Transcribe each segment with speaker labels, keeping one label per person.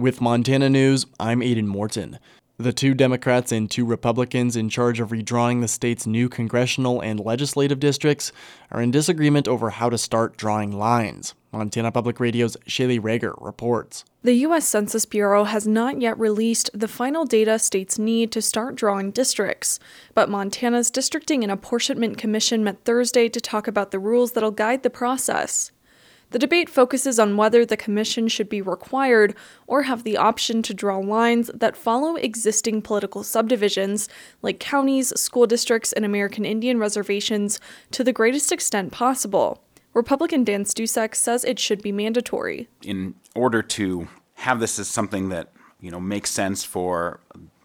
Speaker 1: With Montana News, I'm Aiden Morton. The two Democrats and two Republicans in charge of redrawing the state's new congressional and legislative districts are in disagreement over how to start drawing lines. Montana Public Radio's Shaylee Ragar reports.
Speaker 2: The U.S. Census Bureau has not yet released the final data states need to start drawing districts, but Montana's Districting and Apportionment Commission met Thursday to talk about the rules that'll guide the process. The debate focuses on whether the Commission should be required or have the option to draw lines that follow existing political subdivisions, like counties, school districts, and American Indian reservations, to the greatest extent possible. Republican Dan Stusek says it should be mandatory.
Speaker 3: In order to have this as something that you know makes sense for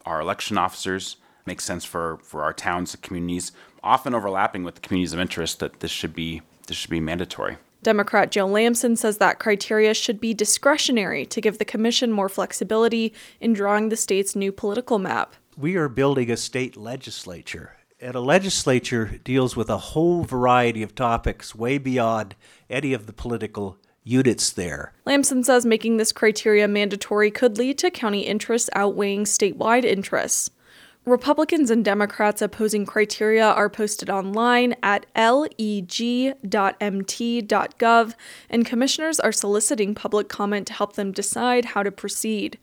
Speaker 3: our election officers, makes sense for, for our towns and communities, often overlapping with the communities of interest, that this should be this should be mandatory.
Speaker 2: Democrat Joe Lamson says that criteria should be discretionary to give the commission more flexibility in drawing the state's new political map.
Speaker 4: We are building a state legislature, and a legislature deals with a whole variety of topics way beyond any of the political units there.
Speaker 2: Lamson says making this criteria mandatory could lead to county interests outweighing statewide interests. Republicans and Democrats opposing criteria are posted online at leg.mt.gov, and commissioners are soliciting public comment to help them decide how to proceed.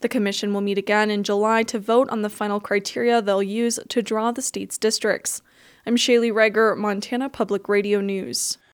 Speaker 2: The commission will meet again in July to vote on the final criteria they'll use to draw the state's districts. I'm Shaylee Ragar, Montana Public Radio News.